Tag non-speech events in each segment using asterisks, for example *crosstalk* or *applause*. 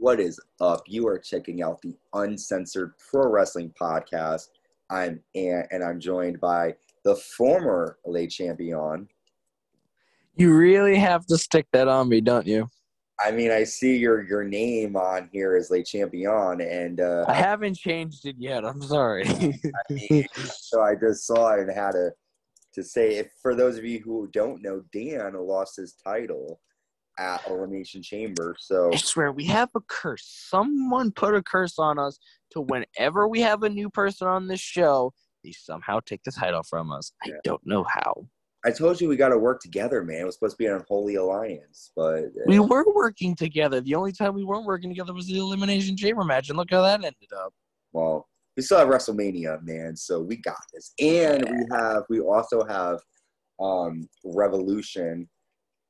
What is up? You are checking out the Uncensored Pro Wrestling Podcast. I'm Ant, and I'm joined by the former Le Champion. You really have to stick that on me, don't you? I mean, I see your your name on here as Le Champion, and uh, I haven't changed it yet. I'm sorry. I mean, so I just saw it and had to to say. If for those of you who don't know, Dan lost his title at Elimination Chamber. So I swear we have a curse. Someone put a curse on us to whenever we have a new person on this show, they somehow take the title from us. I Yeah. don't know how. I told you we got to work together, man. It was supposed to be an unholy alliance, but uh, We were working together. The only time we weren't working together was the Elimination Chamber match, and look how that ended up. well, we still have WrestleMania, man. So we got this, and we have we also have um, Revolution,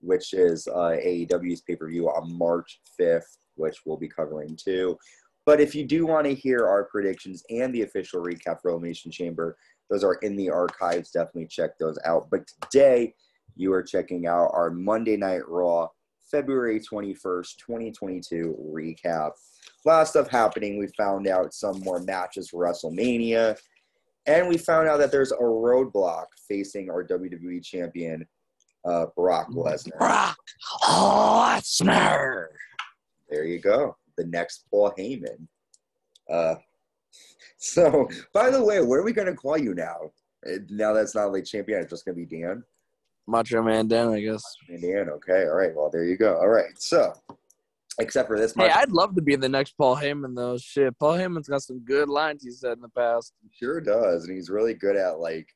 which is uh, AEW's pay per view on March fifth, which we'll be covering too. But if you do want to hear our predictions and the official recap for Elimination Chamber, those are in the archives. Definitely check those out. But today, you are checking out our Monday Night Raw, February 21st, 2022 recap. Lot of stuff happening. We found out some more matches for WrestleMania. And we found out that there's a roadblock facing our WWE champion, uh, Brock Lesnar. Brock Lesnar. There you go. The next Paul Heyman. Uh, *laughs* so, by the way, what are we going to call you now? Uh, Now that's not like champion, it's just going to be Dan. Macho Man Dan, I guess. And Dan, okay. All right. Well, there you go. All right. So, except for this Hey, much, I'd love to be the next Paul Heyman, though. Shit, Paul Heyman's got some good lines he said in the past. sure does. And he's really good at like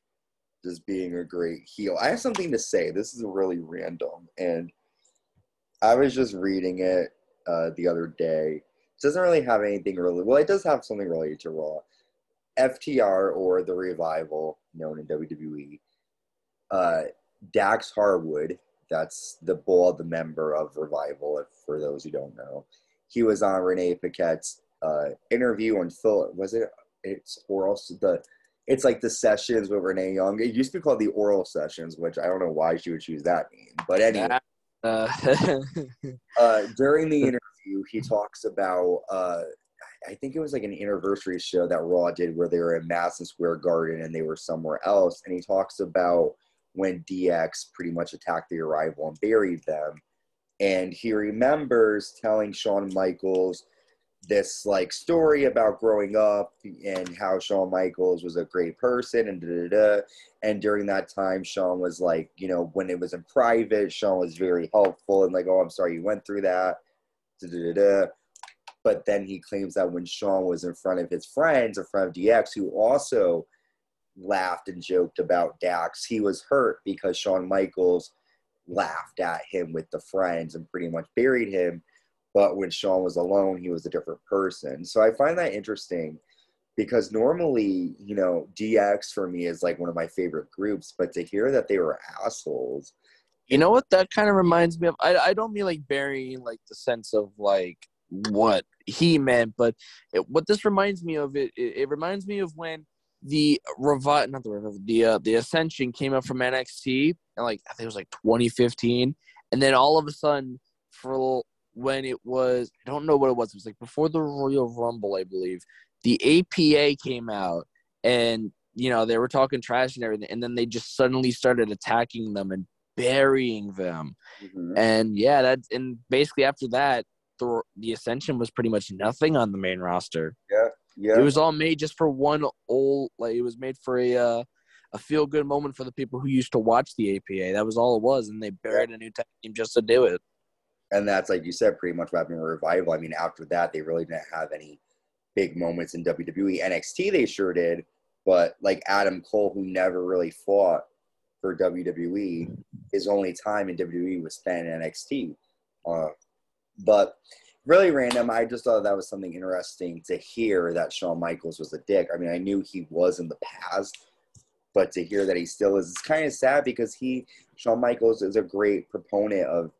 just being a great heel. I have something to say. This is really random. And I was just reading it uh, the other day. It doesn't really have anything really, well, it does have something related to Raw. FTR or the Revival, known in WWE, uh, Dax Harwood, that's the bald member of Revival, if, for those who don't know. He was on Renee Paquette's uh, interview on Phil. Was it? It's oral. The it's like the sessions with Renee Young. It used to be called the oral sessions, which I don't know why she would choose that name. But anyway, Uh, *laughs* uh, during the interview, he talks about, uh, I think it was like an anniversary show that Raw did where they were in Madison Square Garden and they were somewhere else. And he talks about when DX pretty much attacked the Revival and buried them. And he remembers telling Shawn Michaels this like story about growing up and how Shawn Michaels was a great person and da da da. And during that time, Shawn was like, you know, when it was in private, Shawn was very helpful and like, oh, I'm sorry you went through that. Da, da, da. But then he claims that when Shawn was in front of his friends, in front of DX, who also laughed and joked about Dax, he was hurt because Shawn Michaels laughed at him with the friends and pretty much buried him. But when Shawn was alone, he was a different person. So I find that interesting because normally, you know, DX for me is like one of my favorite groups, but to hear that they were assholes, you know what that kind of reminds me of? I, I don't mean like burying like the sense of like what he meant, but it, what this reminds me of, it, it, it reminds me of when the revive, not the revival, the uh, the Ascension came up from NXT, and like I think it was like 2015, and then all of a sudden for when it was, I don't know what it was. It was like before the Royal Rumble, I believe. The APA came out, and you know they were talking trash and everything, and then they just suddenly started attacking them and burying them. And yeah, that and basically after that, the the Ascension was pretty much nothing on the main roster. Yeah, yeah, It was all made just for one old like it was made for a uh, a feel good moment for the people who used to watch the APA. That was all it was, and they buried a new tag team just to do it. And that's like you said, pretty much happened in revival. I mean, after that, they really didn't have any big moments in WWE. NXT they sure did, but like Adam Cole, who never really fought for WWE, his only time in WWE was spent in NXT. Uh, but really random. I just thought that was something interesting to hear that Shawn Michaels was a dick. I mean, I knew he was in the past, but to hear that he still is, it's kind of sad because he, Shawn Michaels, is a great proponent of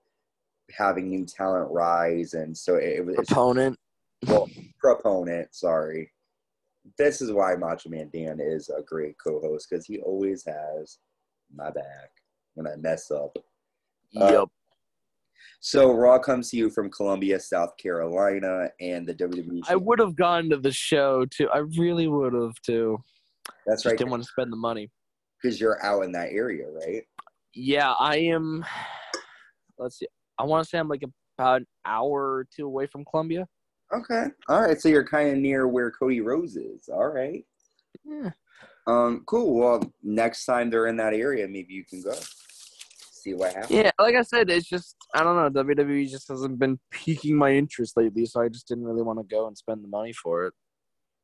having new talent rise, and so it, it was Proponent. well, proponent. Sorry, this is why Macho Man Dan is a great co-host because he always has my back when I mess up. Uh, Yep. So Raw comes to you from Columbia, South Carolina, and the WWE. I would have gone to the show too. I really would have too. That's Just right, didn't want to spend the money. because you're out in that area, right? Yeah, I am. *sighs* Let's see. I want to say I'm like about an hour or two away from Columbia. Okay. All right. So you're kind of near where Cody Rhodes is. All right. Yeah. Um. Cool. Well, next time they're in that area, maybe you can go. See what happens. Yeah, like I said, it's just I don't know. WWE just hasn't been piquing my interest lately, so I just didn't really want to go and spend the money for it.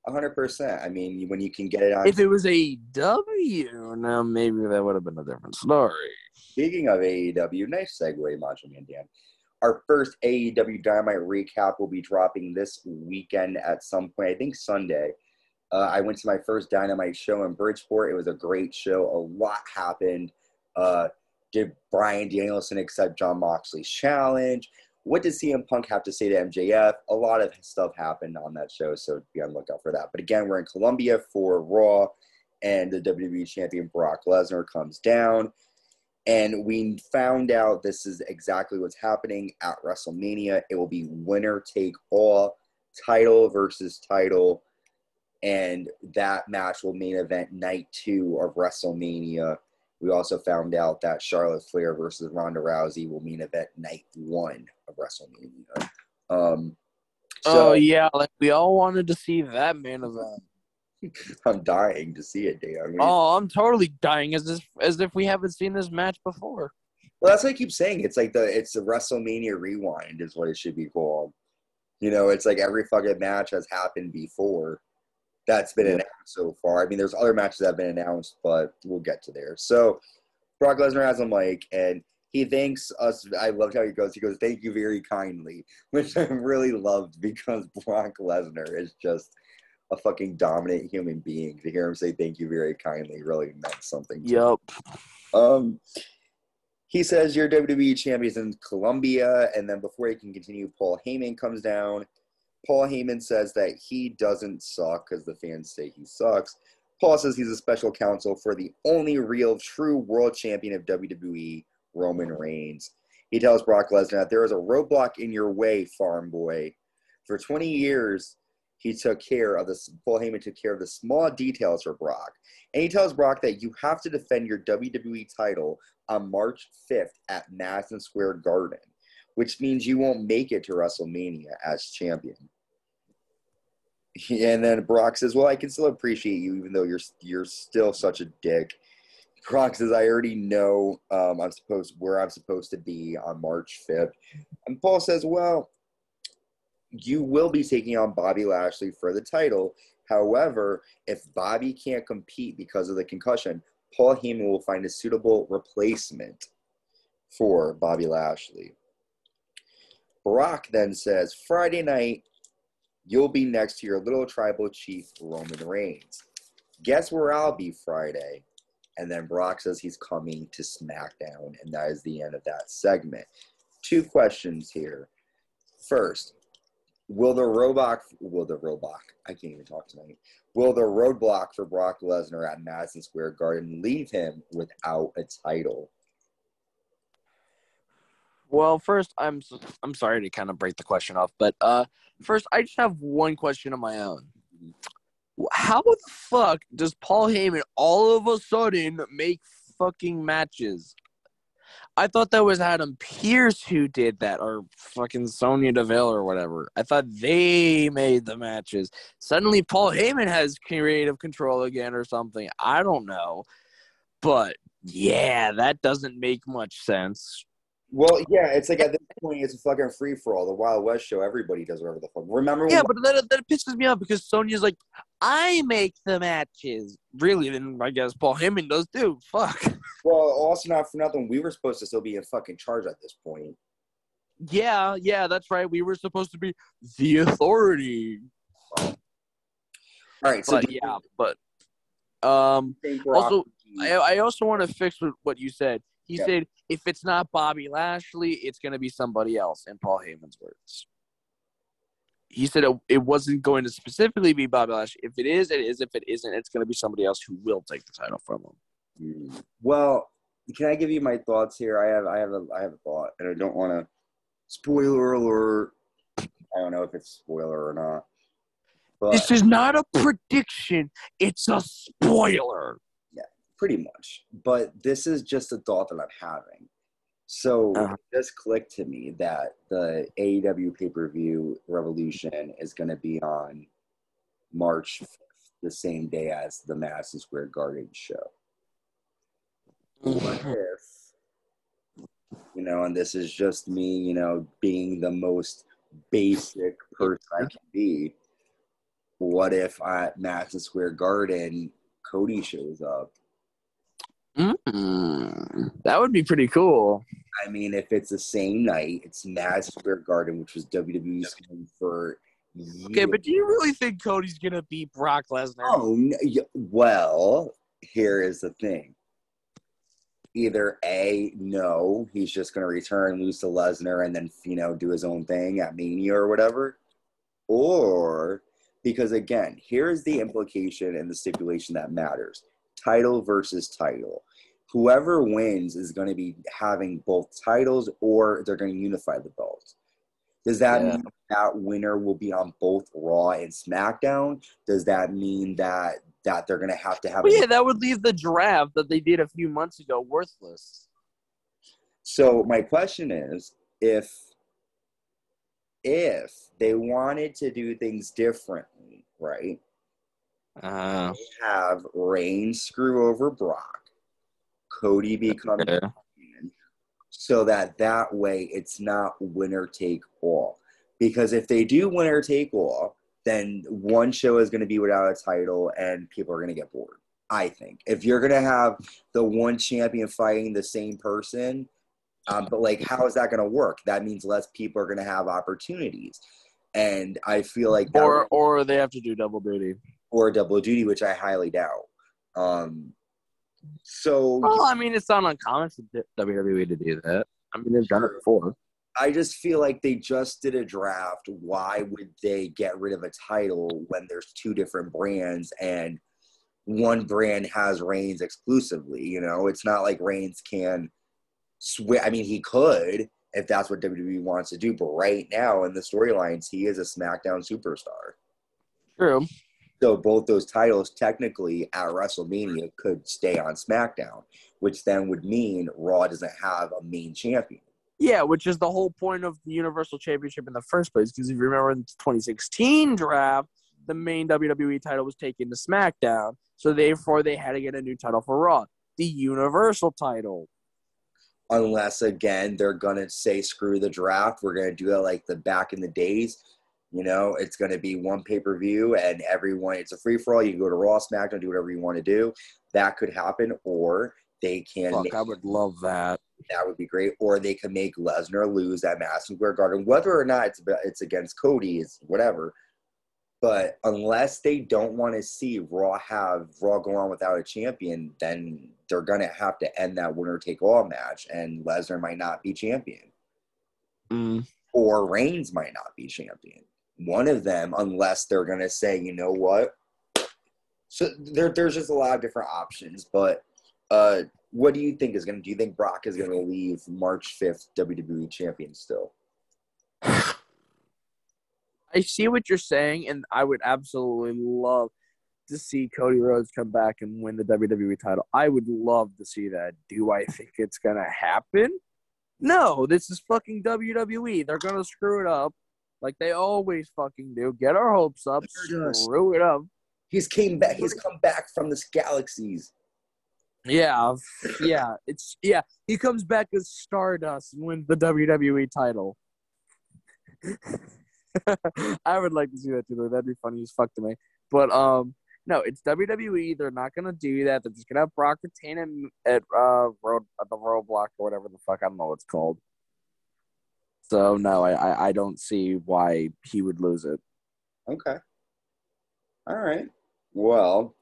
Hundred percent. I mean, when you can get it on. If it was AEW, now maybe that would have been a different story. Speaking of AEW, nice segue, Macho Man Dan. Our first AEW Dynamite recap will be dropping this weekend at some point. I think Sunday. Uh, I went to my first Dynamite show in Bridgeport. It was a great show. A lot happened. Uh, did Bryan Danielson accept Jon Moxley's challenge? What did CM Punk have to say to MJF? A lot of stuff happened on that show, so be on the lookout for that. But again, we're in Columbia for Raw, and the WWE Champion Brock Lesnar comes down. And we found out this is exactly what's happening at WrestleMania. It will be winner take all, title versus title. And that match will main event night two of WrestleMania. We also found out that Charlotte Flair versus Ronda Rousey will main event night one of WrestleMania. Um, so oh yeah, like we all wanted to see that main event. *laughs* I'm dying to see it, Dan. I mean, Oh, I'm totally dying as if as if we haven't seen this match before. Well, that's what I keep saying. It's like the it's the WrestleMania rewind is what it should be called. You know, it's like every fucking match has happened before. That's been Yeah. announced so far. I mean, there's other matches that have been announced, but we'll get to there. So, Brock Lesnar has a mic, and he thanks us. I loved how he goes. He goes, "Thank you very kindly," *laughs* which I really loved because *laughs* Brock Lesnar is just a fucking dominant human being. To hear him say "Thank you very kindly" really meant something. to me. Um, he says your WWE champion is in Columbia, and then before he can continue, Paul Heyman comes down. Paul Heyman says that he doesn't suck because the fans say he sucks. Paul says he's a special counsel for the only real true world champion of WWE, Roman Reigns. He tells Brock Lesnar that there is a roadblock in your way, farm boy. For 20 years, he took care of this. Paul Heyman took care of the small details for Brock. And he tells Brock that you have to defend your WWE title on March 5th at Madison Square Garden, which means you won't make it to WrestleMania as champion. And then Brock says, "Well, I can still appreciate you, even though you're you're still such a dick." Brock says, "I already know um, I'm supposed where I'm supposed to be on March 5th," and Paul says, "Well, you will be taking on Bobby Lashley for the title. However, if Bobby can't compete because of the concussion, Paul Heyman will find a suitable replacement for Bobby Lashley. Brock then says, Friday night, you'll be next to your little tribal chief, Roman Reigns. Guess where I'll be Friday? And then Brock says he's coming to SmackDown, and that is the end of that segment. Two questions here. First, will the roadblock, will the roadblock, I can't even talk tonight. Will the roadblock for Brock Lesnar at Madison Square Garden leave him without a title? Well, first, I'm I'm sorry to kind of break the question off, but uh, first, I just have one question of my own. How the fuck does Paul Heyman all of a sudden make fucking matches? I thought that was Adam Pearce who did that, or fucking Sonya Deville or whatever. I thought they made the matches. Suddenly, Paul Heyman has creative control again, or something. I don't know, but yeah, that doesn't make much sense. Well, yeah, it's like at this point, it's a fucking free for all. The Wild West show, everybody does whatever the fuck. Remember when Yeah, but that that pisses me off because Sonya's like, I make the matches. Really, then I guess Paul Heyman does too. Fuck. *laughs* Well, also not for nothing, we were supposed to still be in fucking charge at this point. Yeah, yeah, that's right. We were supposed to be the authority. All right, so But yeah, but um, also, I, I also want to fix what you said. He said if it's not Bobby Lashley, it's going to be somebody else. In Paul Heyman's words, he said it, it wasn't going to specifically be Bobby Lashley. If it is, it is. If it isn't, it's going to be somebody else who will take the title from him. Hmm. well, can I give you my thoughts here? I have, I have, a, I have a thought, and I don't want to spoiler alert. I don't know if it's spoiler or not. But This is not a prediction. It's a spoiler. Pretty much. But this is just a thought that I'm having. So Uh-huh. it just clicked to me that the AEW pay per view Revolution is going to be on March 5th, the same day as the Madison Square Garden show. What if, you know, and this is just me, you know, being the most basic person I can be. What if at Madison Square Garden, Cody shows up? Mm, that would be pretty cool. I mean, if it's the same night, it's Madison Square Garden, which was WWE's home for years. Okay, but do you really think Cody's gonna beat Brock Lesnar? oh, well, here is the thing. Either A, no, he's just going to return, lose to Lesnar, and then, you know, do his own thing at Mania or whatever. Or, because again, here's the implication and the stipulation that matters title versus title. Whoever wins is going to be having both titles or they're going to unify the belts. Does that Yeah. mean that winner will be on both Raw and SmackDown? Does that mean that that they're going to have to have Well, yeah, that would leave the draft that they did a few months ago worthless. So my question is, if if they wanted to do things differently, right? Uh, Have Reigns screw over Brock, Cody become okay. champion, so that that way it's not winner take all. Because if they do winner take all, then one show is going to be without a title, and people are going to get bored. I think if you're going to have the one champion fighting the same person, um, but like, how is that going to work? That means less people are going to have opportunities, and I feel like that or or they have to do double duty. or double duty, which I highly doubt. Um, so Well, I mean, it's not uncommon for WWE to do that. I mean, they've done it before. I just feel like they just did a draft. Why would they get rid of a title when there's two different brands and one brand has Reigns exclusively? You know, it's not like Reigns can switch. I mean, he could if that's what WWE wants to do, but right now in the storylines, he is a SmackDown superstar. True. So both those titles technically at WrestleMania could stay on SmackDown, which then would mean Raw doesn't have a main champion. Yeah, which is the whole point of the Universal Championship in the first place. Because if you remember in the 2016 draft, the main WWE title was taken to SmackDown. So therefore, they had to get a new title for Raw, the Universal title. unless again they're gonna say screw the draft we're gonna do it like the back in the days you know it's gonna be one pay-per-view and everyone it's a free-for-all you can go to raw smackdown do whatever you want to do that could happen or they can Fuck, make, I would love that. that would be great or they can make lesnar lose at madison square garden whether or not it's it's against cody is whatever but unless they don't want to see raw have raw go on without a champion then they're gonna have to end that winner take all match and lesnar might not be champion Mm. or Reigns might not be champion. One of them, unless they're gonna say, you know what. So there, there's just a lot of different options. But uh, what do you think is gonna? Do you think Brock is gonna leave March fifth WWE champion still? *sighs* I see what you're saying, and I would absolutely love to see Cody Rhodes come back and win the WWE title. I would love to see that. Do I think it's gonna happen? No, this is fucking WWE. They're gonna screw it up like they always fucking do. Get our hopes up, just- screw it up. He's came back. He's come back from the galaxies. Yeah, yeah, it's yeah. He comes back as Stardust and wins the WWE title. *laughs* I would like to see that too. though. That'd be funny as fuck to me. But um, no, it's WWE. They're not gonna do that. They're just gonna have Brock retain him at uh road at the roadblock or whatever the fuck I don't know what it's called. So no, I I, don't see why he would lose it. Okay. All right. Well,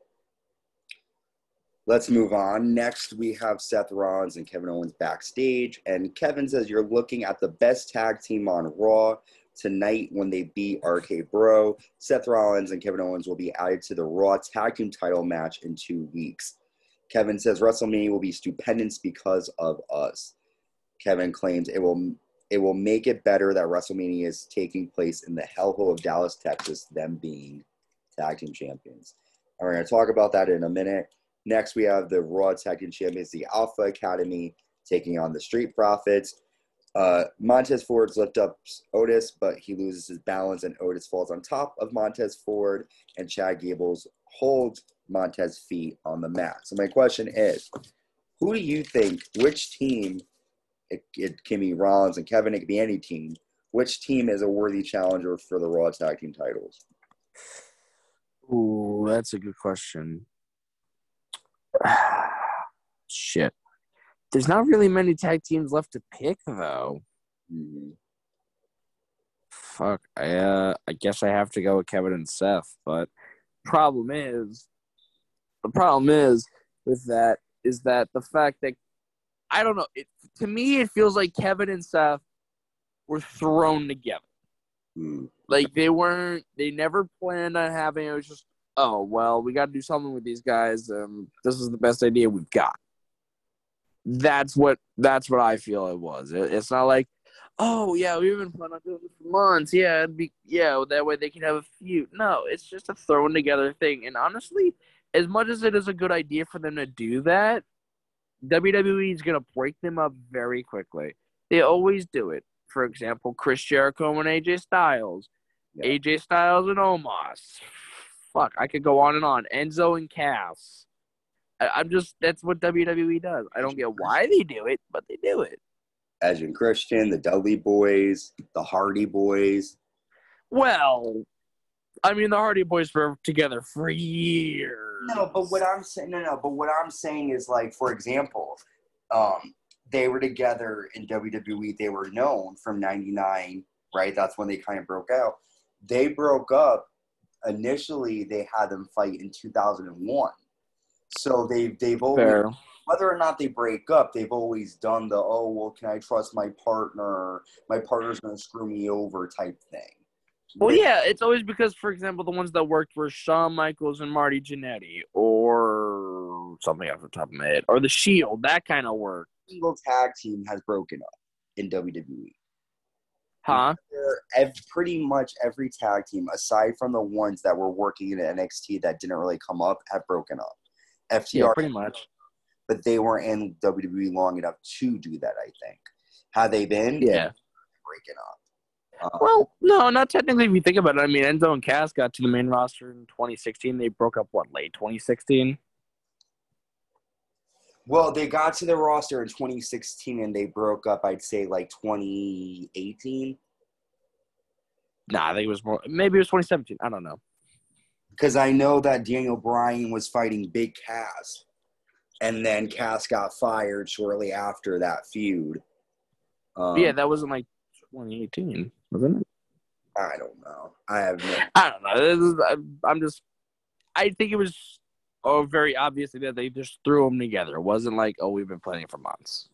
let's move on. Next, we have Seth Rollins and Kevin Owens backstage. And Kevin says, You're looking at the best tag team on Raw tonight when they beat RK Bro. Seth Rollins and Kevin Owens will be added to the Raw tag team title match in two weeks. Kevin says, WrestleMania will be stupendous because of us. Kevin claims it will it will make it better that WrestleMania is taking place in the hellhole of Dallas, Texas, them being tag team champions. And we're going to talk about that in a minute. Next, we have the Raw Tag Team Champions, the Alpha Academy, taking on the Street Profits. Uh, Montez Ford's lift up Otis, but he loses his balance, and Otis falls on top of Montez Ford, and Chad Gables holds Montez's feet on the mat. So my question is, who do you think, which team, it, it can be Rollins and Kevin, it could be any team, which team is a worthy challenger for the Raw Tag Team titles? Ooh, that's a good question. *sighs* Shit. There's not really many tag teams left to pick though. Mhm. Fuck. I uh, I guess I have to go with Kevin and Seth, but problem is the problem is with that is that the fact that I don't know, it, to me it feels like Kevin and Seth were thrown together. Mm. Like they weren't they never planned on having it was just oh well we got to do something with these guys um this is the best idea we've got. That's what that's what i feel it was. It, it's not like oh yeah we've been planning on doing this for months. Yeah it'd be yeah that way they can have a feud. No it's just a thrown together thing. And honestly as much as it is a good idea for them to do that wwe is going to break them up very quickly they always do it for example chris jericho and aj styles Yeah. AJ Styles and Omos. Fuck, I could go on and on. Enzo and Cass. I, I'm just that's what WWE does. I don't get why they do it, but they do it. Edge and Christian, the Dudley Boyz, the Hardy Boyz. Well, I mean the Hardy Boyz were together for years. No, but what I'm saying, no, no, but what I'm saying is like, for example, um, they were together in WWE. They were known from '99, right? That's when they kind of broke out. They broke up. Initially, they had them fight in 2001. So they've they've always Fair. whether or not they break up, they've always done the oh well, can I trust my partner? My partner's gonna screw me over type thing. Well, yeah, it's always because, for example, the ones that worked were Shawn Michaels and Marty Jannetty, or something off the top of my head, or the Shield. That kind of work, single tag team has broken up in WWE. huh? Ev- pretty much every tag team, aside from the ones that were working in NXT that didn't really come up, have broken up. FTR, Yeah, pretty much. but they weren't in WWE long enough to do that. I think. Had they been, Yeah. breaking up. Uh, Well, no, not technically. If you think about it, I mean, Enzo and Cass got to the main roster in 2016. They broke up what late 2016. well, they got to the roster in 2016 and they broke up. I'd say like 2018 Nah, I think it was more. Maybe it was 2017. I don't know. because I know that Daniel Bryan was fighting Big Cass, and then Cass got fired shortly after that feud. Um, yeah, that wasn't like 2018, wasn't it? I don't know. I have no. I don't know. This is- I'm- I'm just. I think it was oh very obvious that they just threw them together. It wasn't like oh we've been planning for months.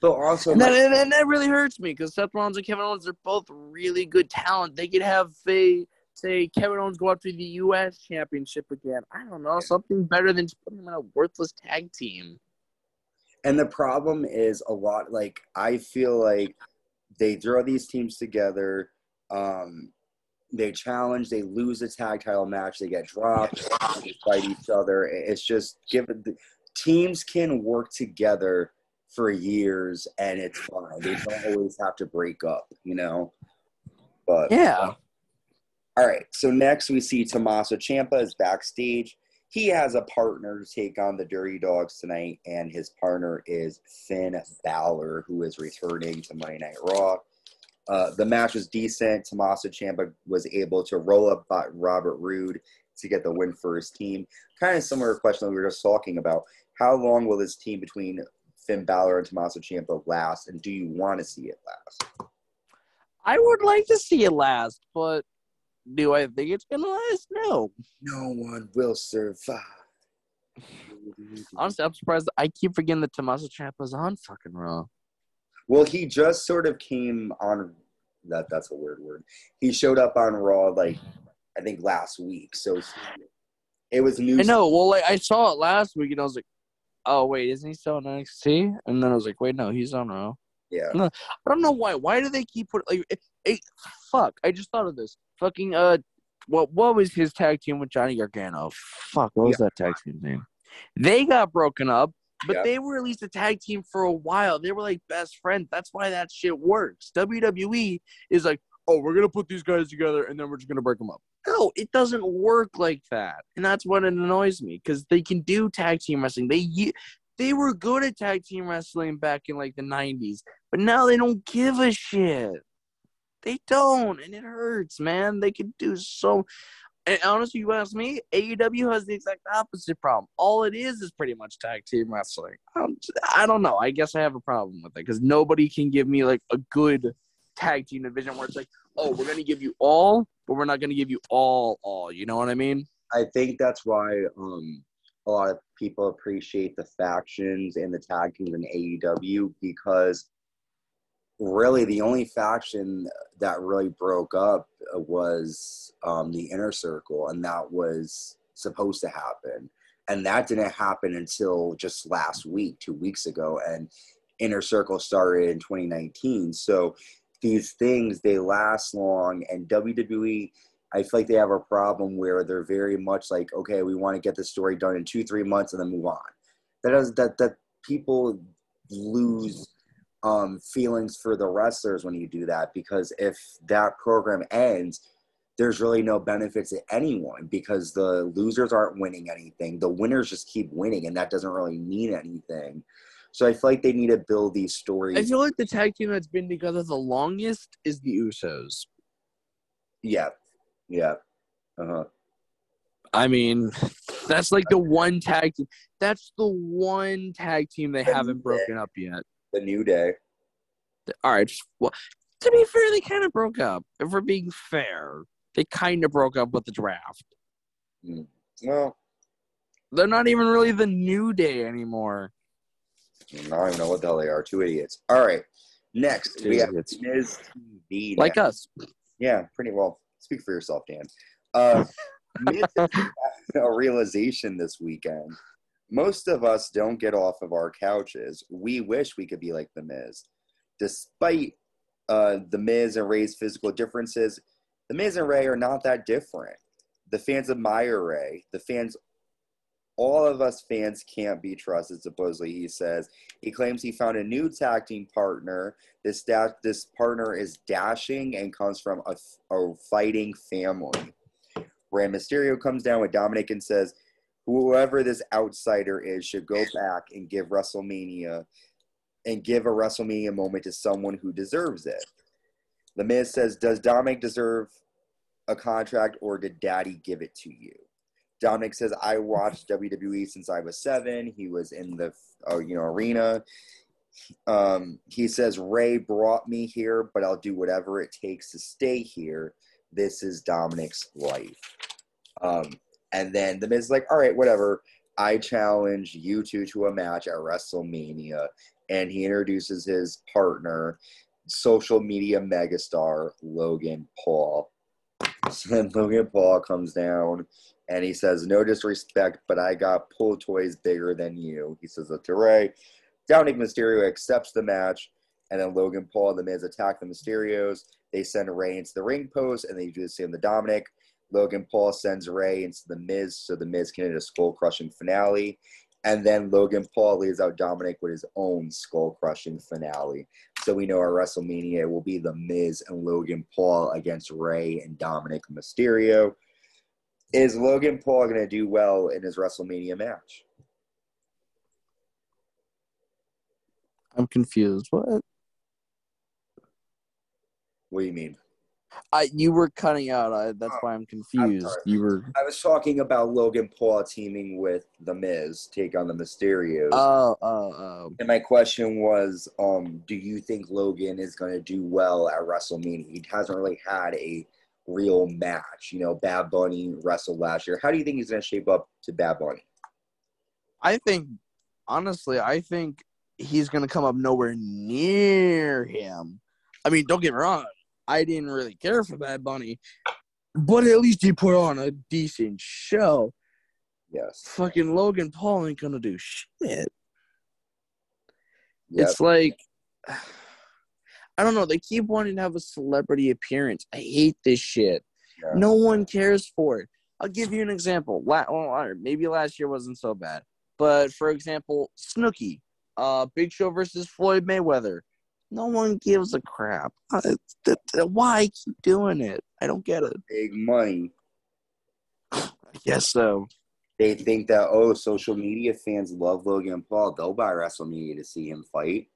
But also, And my- that, and, and that really hurts me because Seth Rollins and Kevin Owens are both really good talent. They could have a say Kevin Owens go after the U.S. Championship again. I don't know something better than just putting him in a worthless tag team. and the problem is a lot. Like I feel like they throw these teams together. Um, they challenge. They lose a tag title match. They get dropped. They fight each other. It's just given the teams can work together for years and it's fine. They don't always have to break up, you know. But Yeah, All right. So next we see Tommaso Ciampa is backstage. He has a partner to take on the Dirty Dogs tonight, and his partner is Finn Balor, who is returning to Monday Night Raw. Uh, the match was decent. Tommaso Ciampa was able to roll up Robert Roode to get the win for his team. Kind of similar question that we were just talking about. How long will this team between Finn Balor and Tommaso Ciampa last, and do you want to see it last? I would like to see it last, but do I think it's gonna last? No. No one will survive. Honestly, I'm surprised. I keep forgetting that Tommaso Ciampa's on fucking Raw. Well, he just sort of came on. That that's a weird word. He showed up on Raw like I think last week, so it was new. I know. Well, like I saw it last week, and I was like, "Oh wait, isn't he still on NXT?" And then I was like, "Wait, no, he's on Raw." Yeah. I don't know why. Why do they keep put like? It, it, fuck! I just thought of this. Fucking uh, what what was his tag team with Johnny Gargano? Fuck, what was that tag team name? They got broken up, but Yeah. they were at least a tag team for a while. They were like best friends. That's why that shit works. WWE is like, oh, we're gonna put these guys together and then we're just gonna break them up. No, it doesn't work like that, and that's what annoys me because they can do tag team wrestling. They they were good at tag team wrestling back in like the '90s, but now they don't give a shit. They don't, and it hurts, man. They could do so. And honestly, you ask me, AEW has the exact opposite problem. All it is is pretty much tag team wrestling. I don't, I don't know. I guess I have a problem with it because nobody can give me like a good tag team division where it's like, oh, we're gonna give you all, but we're not gonna give you all, all. You know what I mean? I think that's why um, a lot of people appreciate the factions and the tag teams in AEW because really the only faction that really broke up was um, the inner circle, and that was supposed to happen. And that didn't happen until just last week, two weeks ago, and inner circle started in 2019. So these things they last long, and WWE I feel like they have a problem where they're very much like, okay, we want to get the story done in two, three months and then move on. That that that people lose um, feelings for the wrestlers when you do that because if that program ends, there's really no benefit to anyone because the losers aren't winning anything. The winners just keep winning, and that doesn't really mean anything. So I feel like they need to build these stories. I feel like the tag team that's been together the longest is the Usos. yeah, yeah, uh huh. I mean, that's like the one tag team. That's the one tag team they haven't broken up yet. The New Day. All right. just- Well, to be fair, they kind of broke up. If we're being fair, they kind of broke up with the draft. Well, They're not even really the New Day anymore. I don't even know what the hell they are. Two idiots. All right. Next, Two we have idiots. Miz TV. Like us. Yeah, pretty well. Speak for yourself, Dan. Uh, *laughs* Miz had a realization this weekend. Most of us don't get off of our couches. We wish we could be like The Miz. Despite uh, The Miz and Rey's physical differences, The Miz and Rey are not that different. The fans admire Rey. The fans, all of us fans can't be trusted, supposedly, he says. He claims he found a new team partner. This, da- this partner is dashing and comes from a, a fighting family. Rey Mysterio comes down with Dominik and says, whoever this outsider is should go back and give WrestleMania and give a WrestleMania moment to someone who deserves it. The Miz says, Does Dominik deserve a contract or did daddy give it to you? Dominik says, I watched WWE since I was seven. He was in the uh, you know arena. Um, he says, Rey brought me here, but I'll do whatever it takes to stay here. This is Dominik's life. Um, and then the Miz is like, all right, whatever. I challenge you two to a match at WrestleMania. And he introduces his partner, social media megastar Logan Paul. *laughs* So then Logan Paul comes down and he says, No disrespect, but I got pull toys bigger than you. He says that to Rey. Dominik Mysterio accepts the match, and then Logan Paul and The Miz attack the Mysterios. They send Rey into the ring post, and they do the same to Dominik. Logan Paul sends Rey into the Miz so the Miz can hit a skull crushing finale. And then Logan Paul leaves out Dominik with his own skull crushing finale. So we know our WrestleMania will be the Miz and Logan Paul against Rey and Dominik Mysterio. Is Logan Paul going to do well in his WrestleMania match? I'm confused. What? What do you mean? I you were cutting out. I, that's Oh, why I'm confused. sorry. You were. I was talking about Logan Paul teaming with The Miz, take on the Mysterios. Oh, oh, oh. and my question was, um, do you think Logan is going to do well at WrestleMania? He hasn't really had a real match. You know, Bad Bunny wrestled last year. How do you think he's going to shape up to Bad Bunny? I think, honestly, I think he's gonna come up nowhere near him. I mean, don't get me wrong. I didn't really care for Bad Bunny, but at least he put on a decent show. Yes. Fucking Logan Paul ain't gonna do shit. Yep. It's like *sighs* I don't know. They keep wanting to have a celebrity appearance. I hate this shit. Yeah. No one cares for it. I'll give you an example. La- well, maybe last year wasn't so bad, but for example, Snooki, uh, Big Show versus Floyd Mayweather. No one gives a crap. Why keep doing it? I don't get it. Big money. I guess so. They think that oh, social media fans love Logan Paul. They'll buy WrestleMania to see him fight.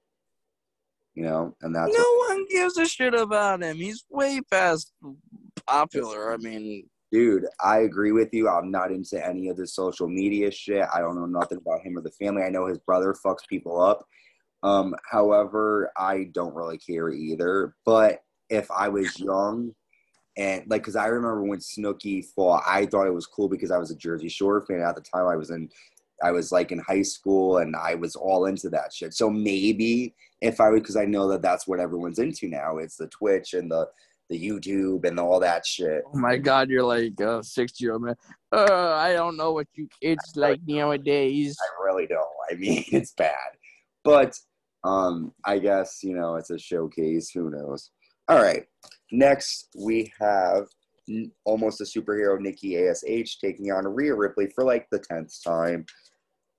You know, and that's no what, one gives a shit about him. He's way past popular. I mean, dude. I agree with you. I'm not into any of the social media shit. I don't know nothing about him or the family. I know his brother fucks people up. Um, however, I don't really care either. But if I was young and like, cause I remember when Snooki fought, I thought it was cool because I was a Jersey Shore fan at the time. I was in, I was like in high school and I was all into that shit. So maybe if I would, cause I know that that's what everyone's into now. It's the Twitch and the, the YouTube and all that shit. oh my god, you're like a six year old man. Uh, I don't know what you kids like nowadays. I really don't. I mean, *laughs* it's bad. But um, I guess, you know, it's a showcase. Who knows? All right. Next, we have almost a superhero, Nikki ASH, taking on Rhea Ripley for like the 10th time.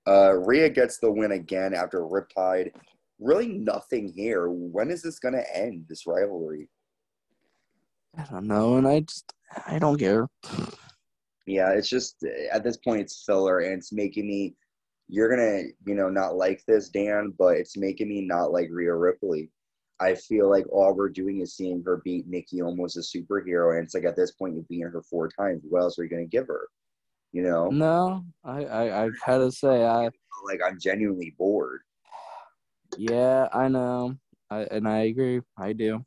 Uh, Rhea gets the win again after Riptide. Really nothing here. When is this going to end, this rivalry? I don't know, and I just I don't care. Yeah, it's just at this point it's filler and it's making me you're gonna, you know, not like this, Dan, but it's making me not like Rhea Ripley. I feel like all we're doing is seeing her beat Nikki almost a superhero, and it's like at this point you've beaten her four times. What else are you gonna give her? You know, No, I I, I gotta say I like I'm genuinely bored. yeah I know I and I agree I do.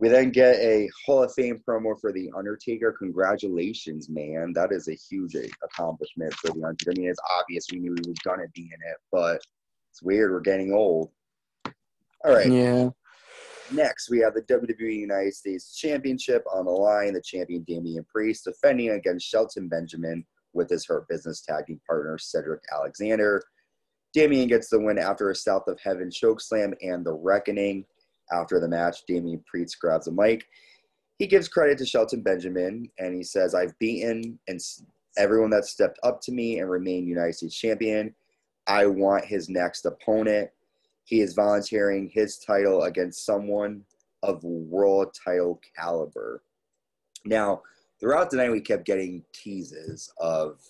We then get a Hall of Fame promo for The Undertaker. Congratulations, man. That is a huge accomplishment for The Undertaker. I mean, it's obvious we knew he was going to be in it, but it's weird. We're getting old. All right. Yeah. Next, we have the WWE United States Championship on the line. The champion, Damian Priest, defending against Shelton Benjamin with his Hurt Business tag team partner, Cedric Alexander. Damian gets the win after a South of Heaven chokeslam and the Reckoning. After the match, Damian Priest grabs a mic. He gives credit to Shelton Benjamin and he says, I've beaten and everyone that stepped up to me and remained United States champion. I want his next opponent. He is volunteering his title against someone of world title caliber. Now, throughout the night, we kept getting teases of,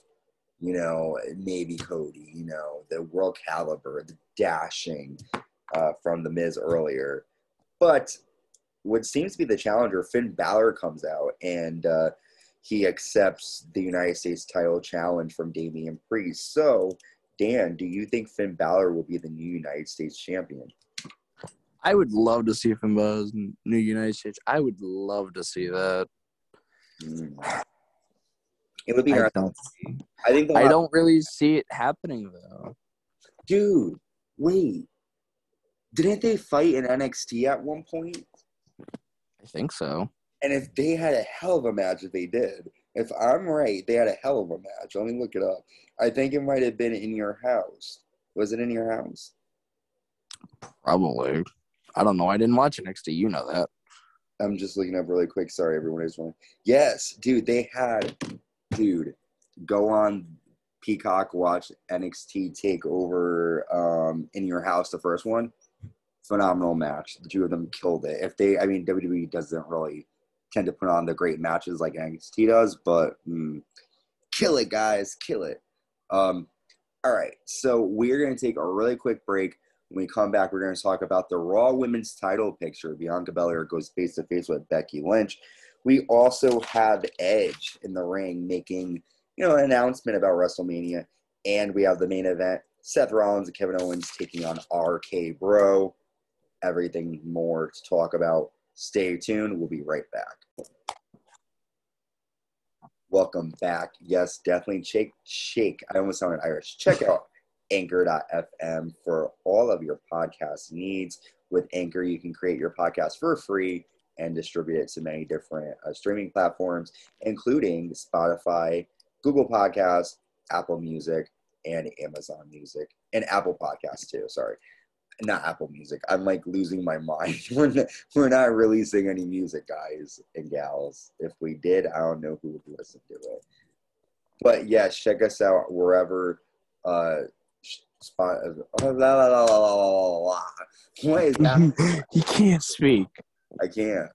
you know, maybe Cody, you know, the world caliber, the dashing uh, from The Miz earlier. But what seems to be the challenger, Finn Balor, comes out and uh, he accepts the United States title challenge from Damian Priest. So, Dan, do you think Finn Balor will be the new United States champion? I would love to see Finn Balor's new United States. I would love to see that. Mm. It would be I don't, I think. I don't really see it happening though. Dude, wait. Didn't they fight in NXT at one point? I think so. And if they had a hell of a match, if they did, if I'm right, they had a hell of a match. Let me look it up. I think it might have been in your house. Was it in your house? Probably. I don't know. I didn't watch NXT. You know that. I'm just looking up really quick. Sorry, everyone is wrong. Yes, dude, they had, dude, go on Peacock, watch NXT take over um, in your house, the first one. Phenomenal match. The two of them killed it. If they, I mean, WWE doesn't really tend to put on the great matches like NXT does, but mm, kill it, guys, kill it. Um, all right, so we're gonna take a really quick break. When we come back, we're going to talk about the Raw Women's title picture. Bianca Belair goes face to face with Becky Lynch. We also have Edge in the ring making, you know, an announcement about WrestleMania, and we have the main event: Seth Rollins and Kevin Owens taking on RK Bro. Everything more to talk about. Stay tuned. We'll be right back. Welcome back. Yes, definitely shake, shake. I almost sounded Irish. Check out *laughs* anchor.fm for all of your podcast needs. With Anchor, you can create your podcast for free and distribute it to many different uh, streaming platforms, including Spotify, Google Podcasts, Apple Music, and Amazon Music, and Apple Podcasts too. Sorry. Not Apple Music. I'm like losing my mind. *laughs* We're not, we're not releasing any music, guys and gals. If we did, I don't know who would listen to it. But yeah, check us out wherever. Uh, spot. Oh, la, la, la, la, la, la. What is that? *laughs* he can't speak. I can't.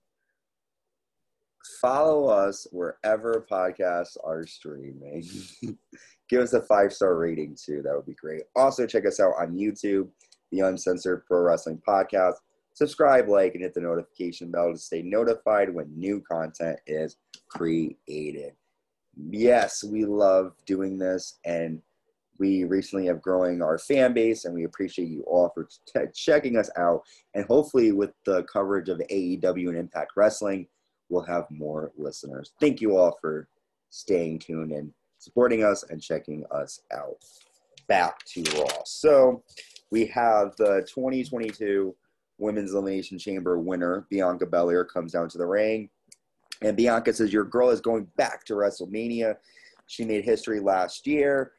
Follow us wherever podcasts are streaming. *laughs* Give us a five star rating too. That would be great. Also, check us out on YouTube, the Uncensored Pro Wrestling Podcast. Subscribe, like, and hit the notification bell to stay notified when new content is created. Yes, we love doing this, and we recently have growing our fan base, and we appreciate you all for t- checking us out. And hopefully, with the coverage of AEW and Impact Wrestling, we'll have more listeners. Thank you all for staying tuned and supporting us and checking us out. Back to Raw. So we have the 2022 Women's Elimination Chamber winner, Bianca Belair, comes down to the ring. And Bianca says, Your girl is going back to WrestleMania. She made history last year.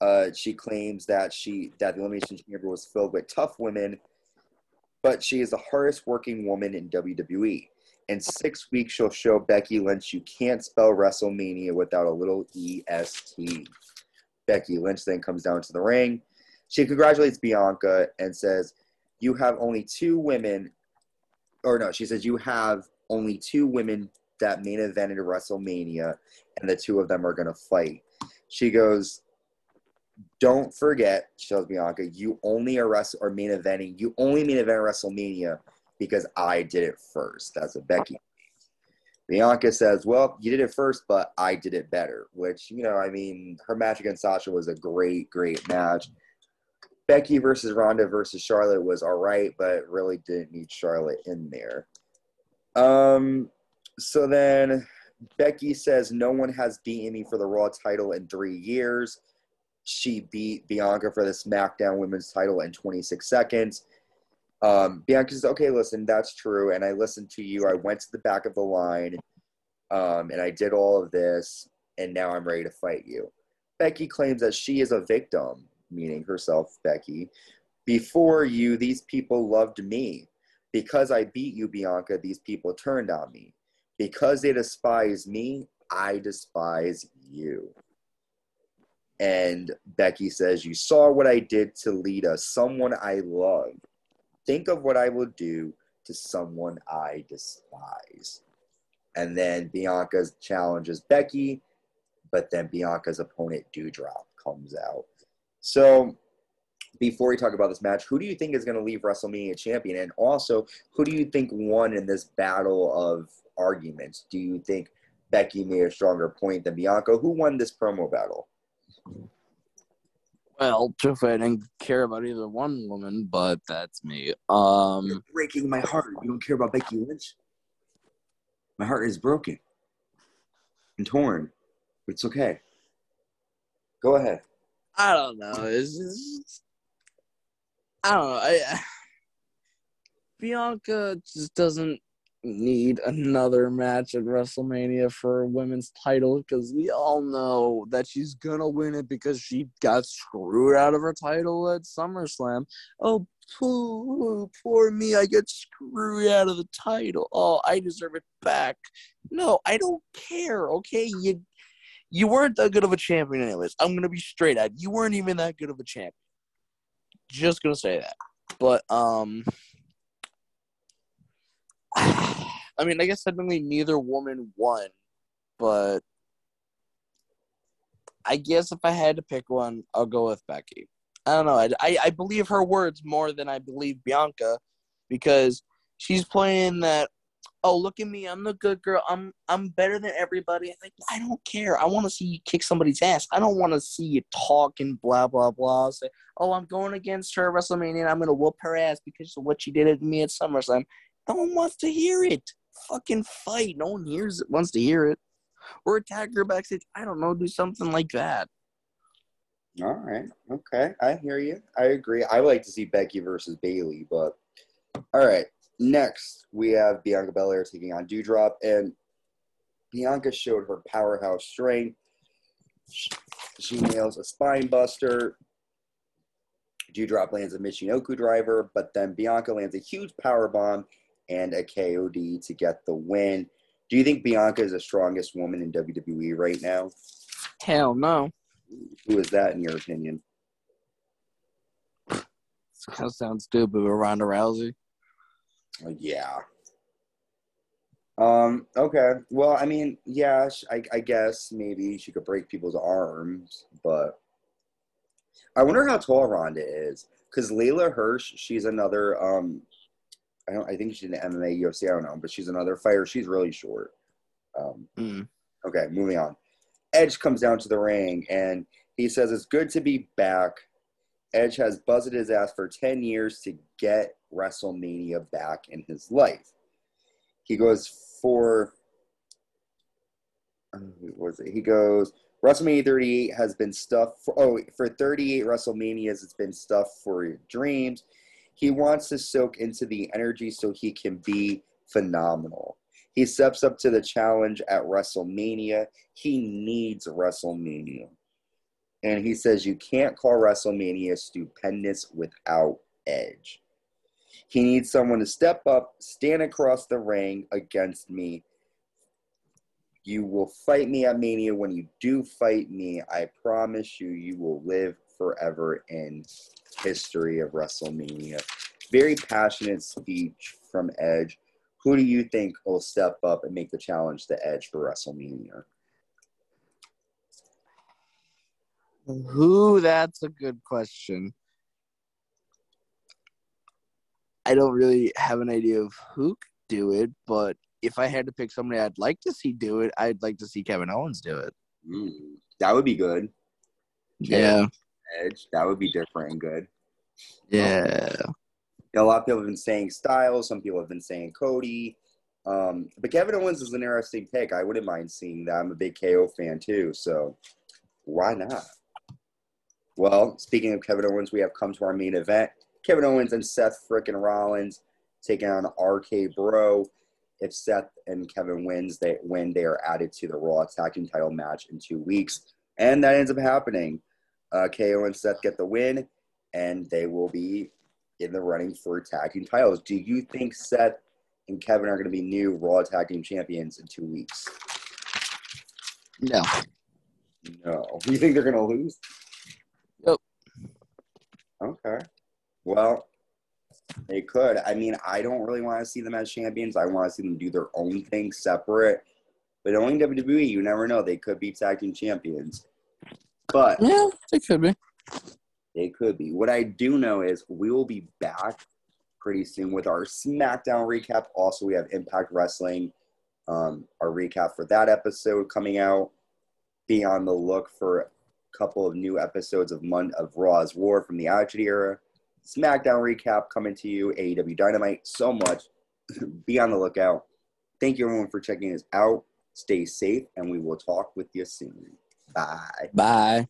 Uh, she claims that she that the Elimination Chamber was filled with tough women, but she is the hardest working woman in WWE. In six weeks, she'll show Becky Lynch you can't spell WrestleMania without a little EST. Becky Lynch then comes down to the ring. She congratulates Bianca and says, You have only two women, or no, she says, You have only two women that main evented WrestleMania, and the two of them are going to fight. She goes, Don't forget, she tells Bianca, you only are, wrest- or main eventing, you only main event WrestleMania because I did it first. That's what Becky Bianca says, Well, you did it first, but I did it better, which, you know, I mean, her match against Sasha was a great, great match. Becky versus Ronda versus Charlotte was all right, but really didn't need Charlotte in there. Um, so then Becky says, No one has beaten me for the Raw title in three years. She beat Bianca for the SmackDown Women's title in 26 seconds. Um, Bianca says, okay, listen, that's true. And I listened to you. I went to the back of the line um, and I did all of this. And now I'm ready to fight you. Becky claims that she is a victim, meaning herself, Becky. Before you, these people loved me. Because I beat you, Bianca, these people turned on me. Because they despise me, I despise you. And Becky says, You saw what I did to Lita, someone I love think of what I will do to someone I despise. And then Bianca challenges Becky, but then Bianca's opponent Doudrop, comes out. So before we talk about this match, who do you think is going to leave WrestleMania champion? And also, who do you think won in this battle of arguments? Do you think Becky made a stronger point than Bianca? Who won this promo battle? Well, truthfully, I didn't care about either one woman, but that's me. Um, You're breaking my heart. You don't care about Becky Lynch. My heart is broken and torn, but it's okay. Go ahead. I don't know. It's just, I don't know. I, *sighs* Bianca just doesn't need another match at WrestleMania for a women's title because we all know that she's gonna win it because she got screwed out of her title at SummerSlam. Oh, poor, poor me! I get screwed out of the title. Oh, I deserve it back. No, I don't care. Okay, you you weren't that good of a champion, anyways. I'm gonna be straight at you. weren't even that good of a champion. Just gonna say that. But um. *sighs* I mean, I guess technically neither woman won, but I guess if I had to pick one, I'll go with Becky. I don't know. I, I, I believe her words more than I believe Bianca because she's playing that. Oh, look at me! I'm the good girl. I'm I'm better than everybody. Like I don't care. I want to see you kick somebody's ass. I don't want to see you talking blah blah blah. Say, oh, I'm going against her at WrestleMania. and I'm gonna whoop her ass because of what she did to me at SummerSlam. No one wants to hear it. Fucking fight. No one hears it, wants to hear it. Or attack her backstage. I don't know. Do something like that. All right. Okay. I hear you. I agree. I like to see Becky versus Bayley but all right. Next, we have Bianca Belair taking on Doudrop, and Bianca showed her powerhouse strength. She nails a spine buster. Doudrop lands a Michinoku driver, but then Bianca lands a huge power bomb and a KOD to get the win. Do you think Bianca is the strongest woman in WWE right now? Hell no. Who is that in your opinion? That sounds stupid, but Ronda Rousey. Yeah. Um. Okay. Well, I mean, yeah. I, I guess maybe she could break people's arms, but I wonder how tall Ronda is. Because Leyla Hirsch, she's another. Um. I don't. I think she's an MMA, UFC. I don't know, but she's another fighter. She's really short. Um. Mm. Okay. Moving on. Edge comes down to the ring and he says it's good to be back. Edge has buzzed his ass for 10 years to get WrestleMania back in his life. He goes for, um, what was it? He goes, WrestleMania 38 has been stuffed for, oh, for 38 WrestleManias, it's been stuffed for dreams. He wants to soak into the energy so he can be phenomenal. He steps up to the challenge at WrestleMania. He needs WrestleMania. And he says, You can't call WrestleMania stupendous without Edge. He needs someone to step up, stand across the ring against me. You will fight me at Mania. When you do fight me, I promise you, you will live forever in history of WrestleMania. Very passionate speech from Edge. Who do you think will step up and make the challenge to Edge for WrestleMania? Who? That's a good question. I don't really have an idea of who could do it, but if I had to pick somebody I'd like to see do it, I'd like to see Kevin Owens do it. Mm, that would be good. Yeah. Edge. That would be different and good. Yeah. a lot of people have been saying Styles. Some people have been saying Cody. Um, but Kevin Owens is an interesting pick. I wouldn't mind seeing that. I'm a big KO fan too, so why not? Well, speaking of Kevin Owens, we have come to our main event. Kevin Owens and Seth frickin' Rollins taking on RK Bro. If Seth and Kevin wins, they win. They are added to the Raw Tag Team Title match in two weeks, and that ends up happening. Uh, KO and Seth get the win, and they will be in the running for tag team titles. Do you think Seth and Kevin are going to be new Raw Tag Team champions in two weeks? No. No. *laughs* You think they're going to lose? Yep. Okay. Well, they could. I mean, I don't really want to see them as champions. I want to see them do their own thing separate. But only WWE, you never know. They could be tag team champions. But Yeah, it could be. They could be. What I do know is we will be back pretty soon with our SmackDown recap. Also, we have Impact Wrestling, um, our recap for that episode coming out. Be on the look for a couple of new episodes of Mon- of Raw's War from the Attitude Era. SmackDown recap coming to you. AEW Dynamite. So much. *laughs* be on the lookout. Thank you everyone for checking us out. Stay safe, and we will talk with you soon. Bye. Bye.